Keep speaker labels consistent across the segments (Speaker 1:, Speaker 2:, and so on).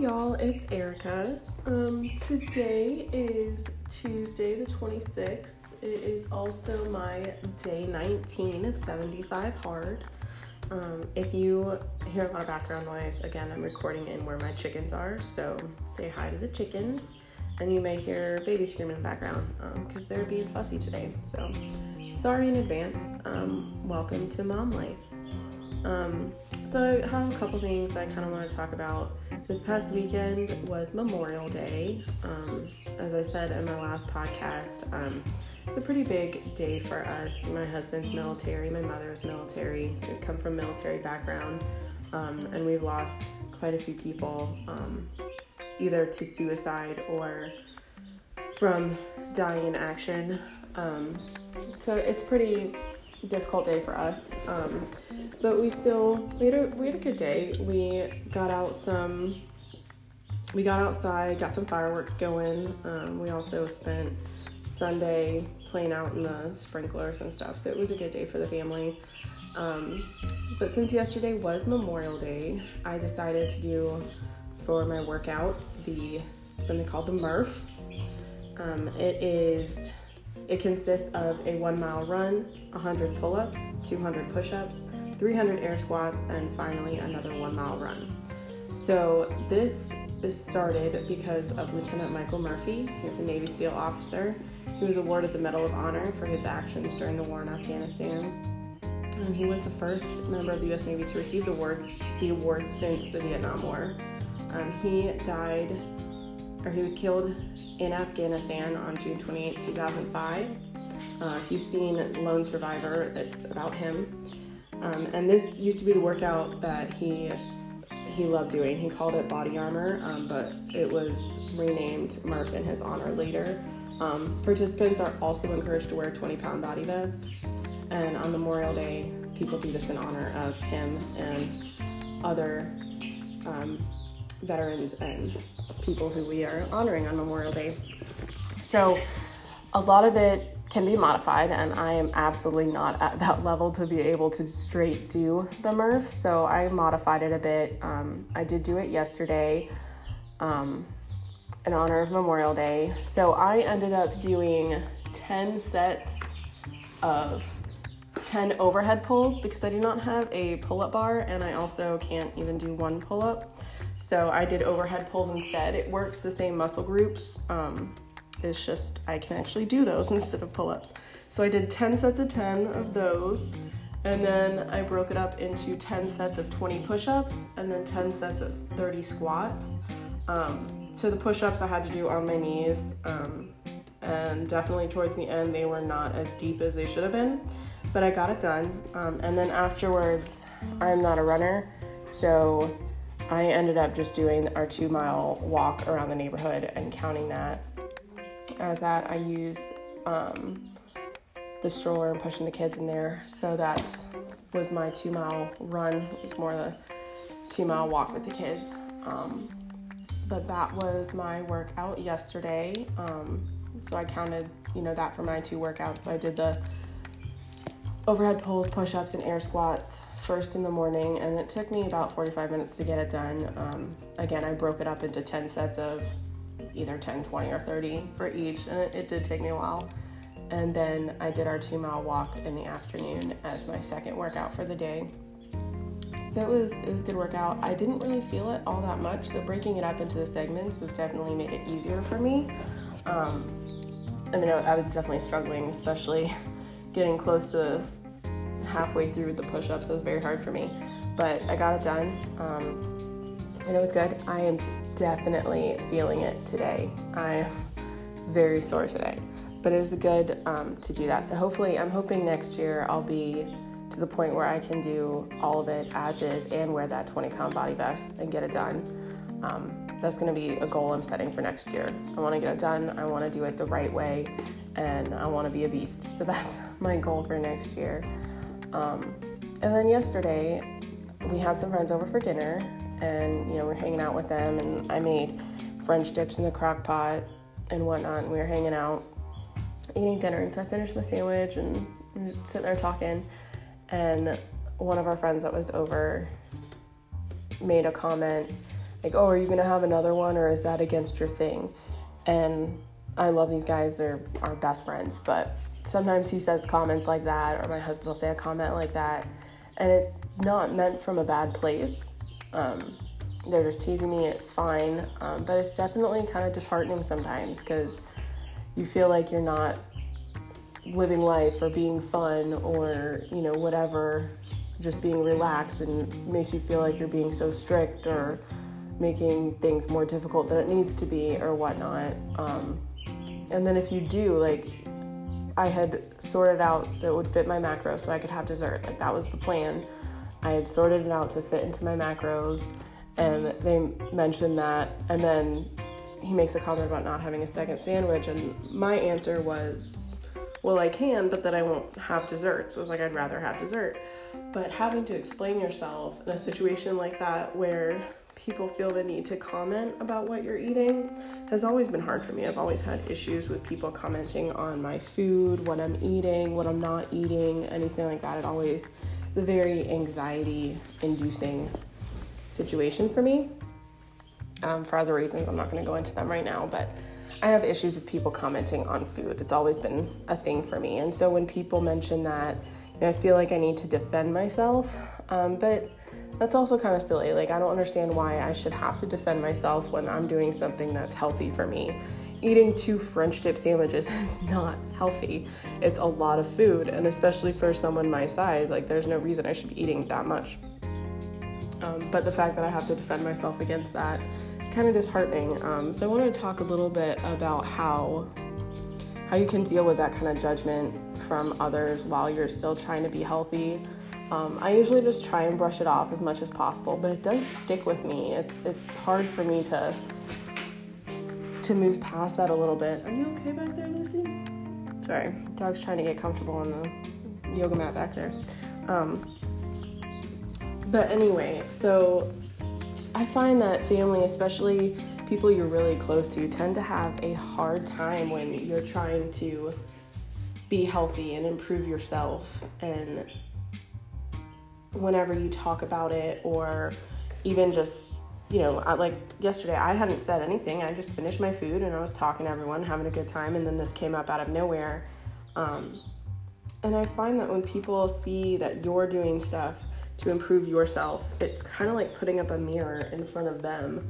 Speaker 1: y'all, it's Erica. Um, today is Tuesday, the 26th. It is also my day 19 of 75 hard. Um, if you hear a lot of background noise, again, I'm recording in where my chickens are, so say hi to the chickens. And you may hear baby screaming in the background because um, they're being fussy today. So, sorry in advance. Um, welcome to Mom Life. So I have a couple things I kind of want to talk about. This past weekend was Memorial Day. Um, as I said in my last podcast, um, it's a pretty big day for us. My husband's military, my mother's military. We come from military background, um, and we've lost quite a few people, um, either to suicide or from dying in action. Um, so it's a pretty difficult day for us. Um, but we still we had a we had a good day. We got out some. We got outside, got some fireworks going. Um, we also spent Sunday playing out in the sprinklers and stuff. So it was a good day for the family. Um, but since yesterday was Memorial Day, I decided to do for my workout the something called the Murph. Um, it is it consists of a one mile run, 100 pull ups, 200 push ups, 300 air squats, and finally another one mile run. So this is started because of Lieutenant Michael Murphy. He was a Navy SEAL officer. He was awarded the Medal of Honor for his actions during the war in Afghanistan. And he was the first member of the U.S. Navy to receive the award, the award since the Vietnam War. Um, he died, or he was killed in Afghanistan on June 28, 2005. Uh, if you've seen Lone Survivor, it's about him. Um, and this used to be the workout that he he loved doing. He called it body armor, um, but it was renamed Murph in his honor later. Um, participants are also encouraged to wear a 20 pound body vest. And on Memorial Day, people do this in honor of him and other um, veterans and people who we are honoring on Memorial Day. So, a lot of it can be modified, and I am absolutely not at that level to be able to straight do the Murph. So, I modified it a bit. Um, I did do it yesterday um, in honor of Memorial Day. So, I ended up doing 10 sets of 10 overhead pulls because I do not have a pull up bar and I also can't even do one pull up. So I did overhead pulls instead. It works the same muscle groups. Um, it's just I can actually do those instead of pull ups. So I did 10 sets of 10 of those. And then I broke it up into 10 sets of 20 push ups and then 10 sets of 30 squats. Um, so the push ups I had to do on my knees. Um, and definitely towards the end, they were not as deep as they should have been. But I got it done. Um, and then afterwards, I'm not a runner. So I ended up just doing our two mile walk around the neighborhood and counting that as that. I use um, the stroller and pushing the kids in there. So that was my two mile run. It was more the two mile walk with the kids. Um, but that was my workout yesterday. Um, so I counted, you know, that for my two workouts. So I did the overhead pulls, push ups, and air squats first in the morning, and it took me about 45 minutes to get it done. Um, again, I broke it up into 10 sets of either 10, 20, or 30 for each, and it, it did take me a while. And then I did our two mile walk in the afternoon as my second workout for the day. So it was it was good workout. I didn't really feel it all that much, so breaking it up into the segments was definitely made it easier for me. Um, I mean, I was definitely struggling, especially getting close to halfway through the push ups. It was very hard for me, but I got it done. Um, and it was good. I am definitely feeling it today. I'm very sore today, but it was good um, to do that. So hopefully, I'm hoping next year I'll be to the point where I can do all of it as is and wear that 20 pound body vest and get it done. Um, that's going to be a goal I'm setting for next year. I want to get it done. I want to do it the right way, and I want to be a beast. So that's my goal for next year. Um, and then yesterday, we had some friends over for dinner, and you know we're hanging out with them, and I made French dips in the crock pot and whatnot. And we were hanging out, eating dinner, and so I finished my sandwich and, sitting there talking, and one of our friends that was over made a comment like, oh, are you gonna have another one or is that against your thing? And I love these guys, they're our best friends, but sometimes he says comments like that, or my husband will say a comment like that, and it's not meant from a bad place. Um, they're just teasing me, it's fine, um, but it's definitely kind of disheartening sometimes because you feel like you're not living life or being fun or, you know, whatever, just being relaxed and makes you feel like you're being so strict or making things more difficult than it needs to be or whatnot. Um, and then if you do, like, I had sorted out so it would fit my macros so I could have dessert. Like, that was the plan. I had sorted it out to fit into my macros, and they mentioned that. And then he makes a comment about not having a second sandwich, and my answer was, well, I can, but then I won't have dessert. So I was like, I'd rather have dessert. But having to explain yourself in a situation like that where people feel the need to comment about what you're eating has always been hard for me. I've always had issues with people commenting on my food, what I'm eating, what I'm not eating, anything like that. It always is a very anxiety inducing situation for me. Um, for other reasons, I'm not going to go into them right now, but I have issues with people commenting on food. It's always been a thing for me. And so when people mention that, you know, I feel like I need to defend myself. Um, but that's also kind of silly. Like, I don't understand why I should have to defend myself when I'm doing something that's healthy for me. Eating two French dip sandwiches is not healthy. It's a lot of food, and especially for someone my size, like, there's no reason I should be eating that much. Um, but the fact that I have to defend myself against that is kind of disheartening. Um, so I wanted to talk a little bit about how how you can deal with that kind of judgment from others while you're still trying to be healthy. Um, I usually just try and brush it off as much as possible, but it does stick with me. It's it's hard for me to to move past that a little bit. Are you okay back there, Lucy? Sorry, dog's trying to get comfortable on the yoga mat back there. Um, but anyway, so I find that family, especially people you're really close to, tend to have a hard time when you're trying to be healthy and improve yourself and whenever you talk about it or even just you know I, like yesterday i hadn't said anything. I just finished my food and i was talking to everyone having a good time and then this came up out of nowhere. Um, and i find that when people see that you're doing stuff to improve yourself it's kind of like putting up a mirror in front of them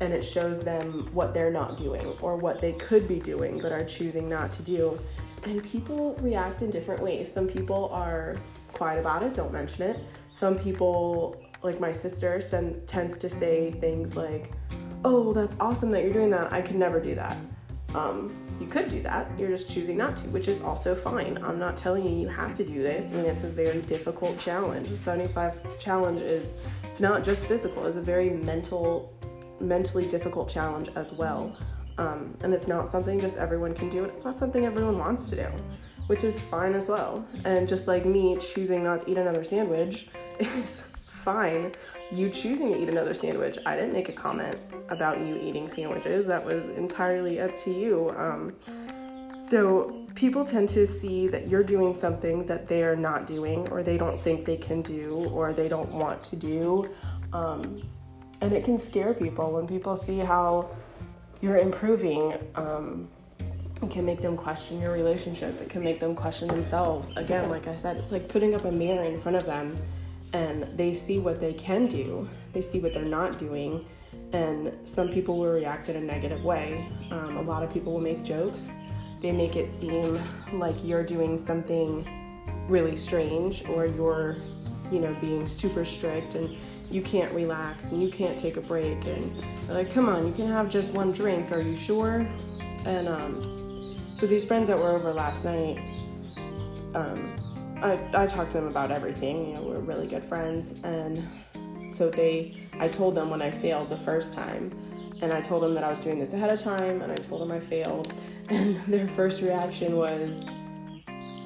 Speaker 1: and it shows them what they're not doing or what they could be doing but are choosing not to do. And people react in different ways. Some people are quiet about it, don't mention it. Some people, like my sister, send, tends to say things like, oh, that's awesome that you're doing that. I could never do that. Um, you could do that. You're just choosing not to, which is also fine. I'm not telling you you have to do this. I mean, it's a very difficult challenge. The 75 challenge is, it's not just physical, it's a very mental, mentally difficult challenge as well. Um, and it's not something just everyone can do. It's not something everyone wants to do which is fine as well. And just like me choosing not to eat another sandwich is fine. You choosing to eat another sandwich, I didn't make a comment about you eating sandwiches. That was entirely up to you. Um, so people tend to see that you're doing something that they are not doing, or they don't think they can do, or they don't want to do. Um, and it can scare people when people see how you're improving. Um, it can make them question your relationship. It can make them question themselves. Again, like I said, it's like putting up a mirror in front of them and they see what they can do, they see what they're not doing, and some people will react in a negative way. Um, a lot of people will make jokes, they make it seem like you're doing something really strange or you're, you know, being super strict and you can't relax and you can't take a break and like, come on, you can have just one drink. Are you sure? And um, so these friends that were over last night, um, I, I talked to them about everything. You know, we're really good friends, and so they, I told them when I failed the first time, and I told them that I was doing this ahead of time, and I told them I failed, and their first reaction was,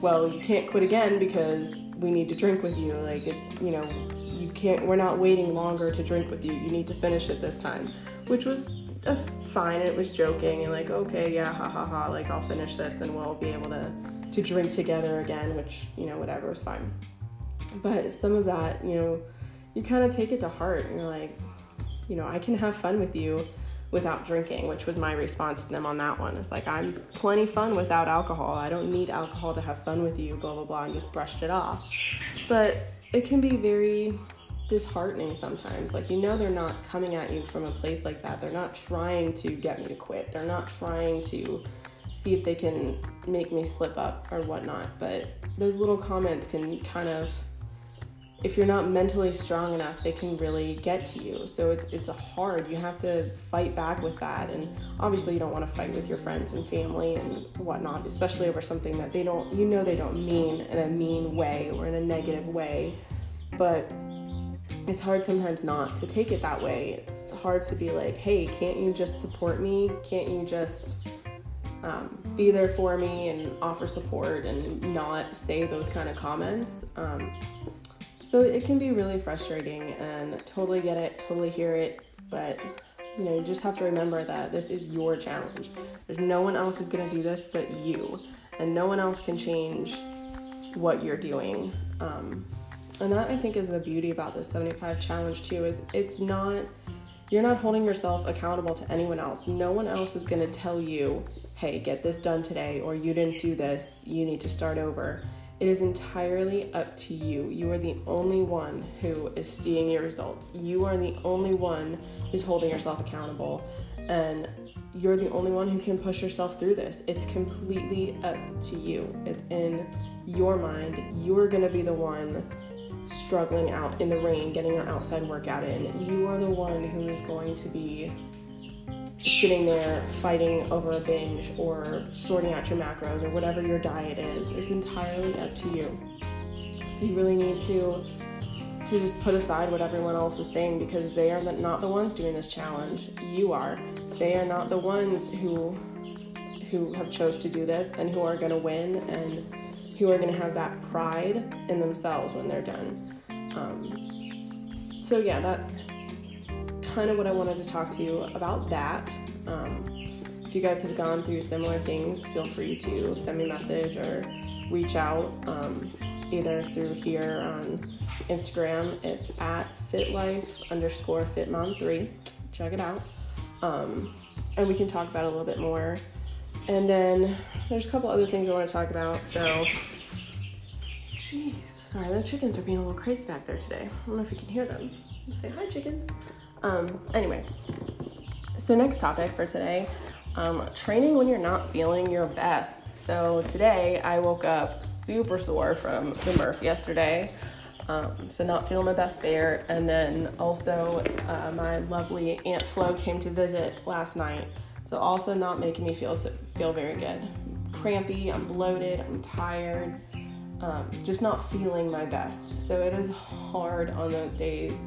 Speaker 1: "Well, you can't quit again because we need to drink with you. Like, it, you know, you can't. We're not waiting longer to drink with you. You need to finish it this time," which was fine it was joking and like okay yeah ha ha ha like I'll finish this then we'll be able to to drink together again which you know whatever is fine but some of that you know you kind of take it to heart and you're like you know, I can have fun with you without drinking, which was my response to them on that one. It's like, I'm plenty fun without alcohol. I don't need alcohol to have fun with you, blah, blah, blah, and just brushed it off. But it can be very disheartening sometimes. Like, you know, they're not coming at you from a place like that. They're not trying to get me to quit. They're not trying to see if they can make me slip up or whatnot. But those little comments can kind of if you're not mentally strong enough, they can really get to you. So it's it's hard. You have to fight back with that, and obviously you don't want to fight with your friends and family and whatnot, especially over something that they don't, you know, they don't mean in a mean way or in a negative way. But it's hard sometimes not to take it that way. It's hard to be like, hey, can't you just support me? Can't you just um, be there for me and offer support and not say those kind of comments? Um, so it can be really frustrating and totally get it, totally hear it, but you know, you just have to remember that this is your challenge. There's no one else who's going to do this but you, and no one else can change what you're doing. Um, and that I think is the beauty about the 75 challenge too is it's not you're not holding yourself accountable to anyone else. No one else is going to tell you, "Hey, get this done today," or "You didn't do this. You need to start over." It is entirely up to you. You are the only one who is seeing your results. You are the only one who's holding yourself accountable. And you're the only one who can push yourself through this. It's completely up to you. It's in your mind. You're going to be the one struggling out in the rain, getting your outside workout in. You are the one who is going to be sitting there fighting over a binge or sorting out your macros or whatever your diet is. It's entirely up to you. So you really need to to just put aside what everyone else is saying because they are not the ones doing this challenge. You are. They are not the ones who who have chose to do this and who are going to win and who are going to have that pride in themselves when they're done. Um, so yeah, that's kind of what I wanted to talk to you about that. Um, if you guys have gone through similar things, feel free to send me a message or reach out um, either through here on Instagram. It's at fitlife underscore fitmom3. Check it out. Um, and we can talk about it a little bit more. And then there's a couple other things I want to talk about. So, jeez, sorry, the chickens are being a little crazy back there today. I don't know if you can hear them. Say hi, chickens. Um, anyway, so next topic for today um, training when you're not feeling your best. So today I woke up super sore from the Murph yesterday. Um, so not feeling my best there. And then also uh, my lovely Aunt Flo came to visit last night. So also not making me feel feel very good. Crampy, I'm bloated, I'm tired, um, just not feeling my best. So it is hard on those days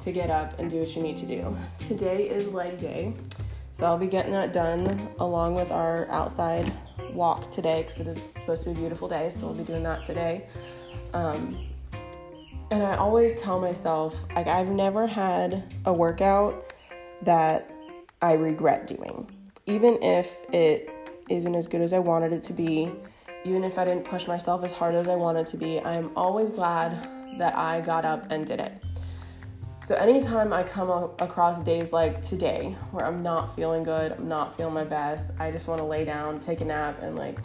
Speaker 1: to get up and do what you need to do. Today is leg day, so I'll be getting that done along with our outside walk today because it is supposed to be a beautiful day, so we'll be doing that today. Um, and I always tell myself, like, I've never had a workout that I regret doing, even if it isn't as good as I wanted it to be, even if I didn't push myself as hard as I wanted to be. I'm always glad that I got up and did it. So anytime I come across days like today where I'm not feeling good, I'm not feeling my best, I just want to lay down, take a nap, and like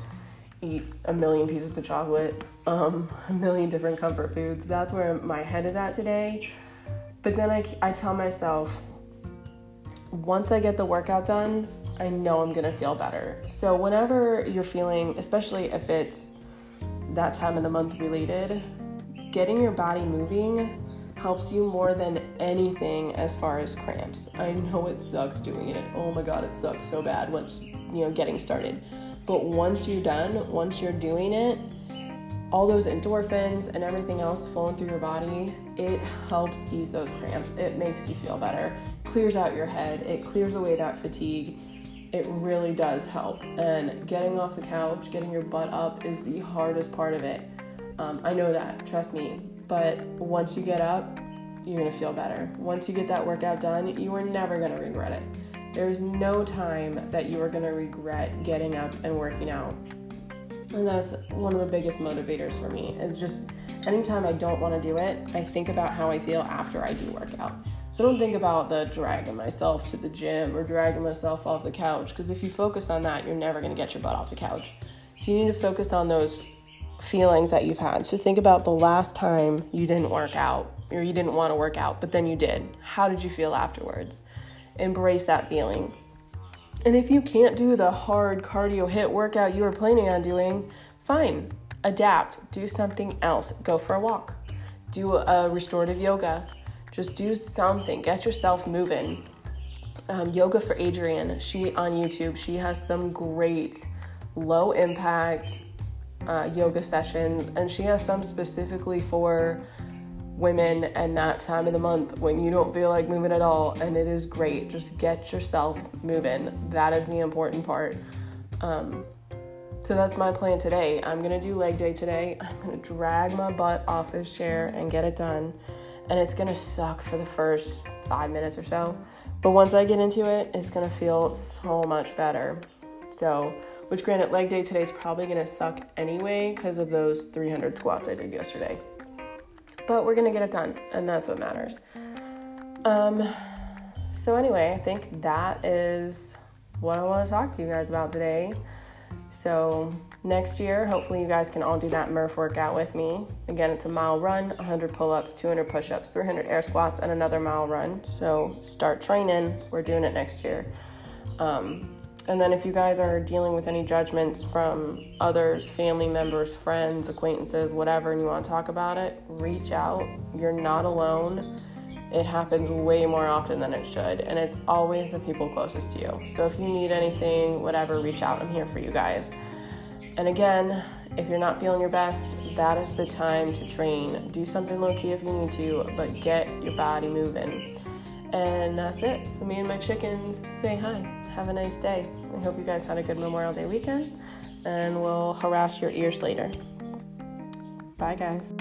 Speaker 1: eat a million pieces of chocolate, um, a million different comfort foods. That's where my head is at today. But then I, I tell myself, once I get the workout done, I know I'm gonna feel better. So whenever you're feeling, especially if it's that time of the month related, getting your body moving helps you more than anything as far as cramps. I know it sucks doing it. Oh my god, it sucks so bad once you know getting started. But once you're done, once you're doing it, all those endorphins and everything else flowing through your body, it helps ease those cramps. It makes you feel better, clears out your head, it clears away that fatigue. It really does help. And getting off the couch, getting your butt up is the hardest part of it. Um, I know that, trust me. But once you get up, you're gonna feel better. Once you get that workout done, you are never gonna regret it. There's no time that you are gonna regret getting up and working out. And that's one of the biggest motivators for me is just anytime I don't wanna do it, I think about how I feel after I do work out. So don't think about the dragging myself to the gym or dragging myself off the couch because if you focus on that, you're never going to get your butt off the couch. So you need to focus on those feelings that you've had. So think about the last time you didn't work out or you didn't want to work out, but then you did. How did you feel afterwards? Embrace that feeling. And if you can't do the hard cardio HIIT workout you were planning on doing, fine. Adapt. Do something else. Go for a walk. Do a restorative yoga. Just do something. Get yourself moving. Um, yoga for Adriene. She on YouTube. She has some great low impact uh, yoga sessions, and she has some specifically for women and that time of the month when you don't feel like moving at all and it is great just get yourself moving that is the important part um, so that's my plan today i'm gonna do leg day today i'm gonna drag my butt off this chair and get it done and it's gonna suck for the first five minutes or so but once i get into it it's gonna feel so much better so which granted leg day today is probably gonna suck anyway because of those 300 squats i did yesterday but we're gonna get it done, and that's what matters. Um, so anyway, I think that is what I want to talk to you guys about today. So next year, hopefully, you guys can all do that Murph workout with me. Again, it's a mile run, 100 pull-ups, 200 push-ups, 300 air squats, and another mile run. So start training. We're doing it next year. Um, and then if you guys are dealing with any judgments from others, family members, friends, acquaintances, whatever, and you want to talk about it, reach out. You're not alone. It happens way more often than it should, and it's always the people closest to you. So if you need anything, whatever, reach out. I'm here for you guys. And again, if you're not feeling your best, that is the time to train. Do something low key if you need to, but get your body moving. And that's it. So, me and my chickens say hi. Have a nice day. I hope you guys had a good Memorial Day weekend, and we'll harass your ears later. Bye, guys.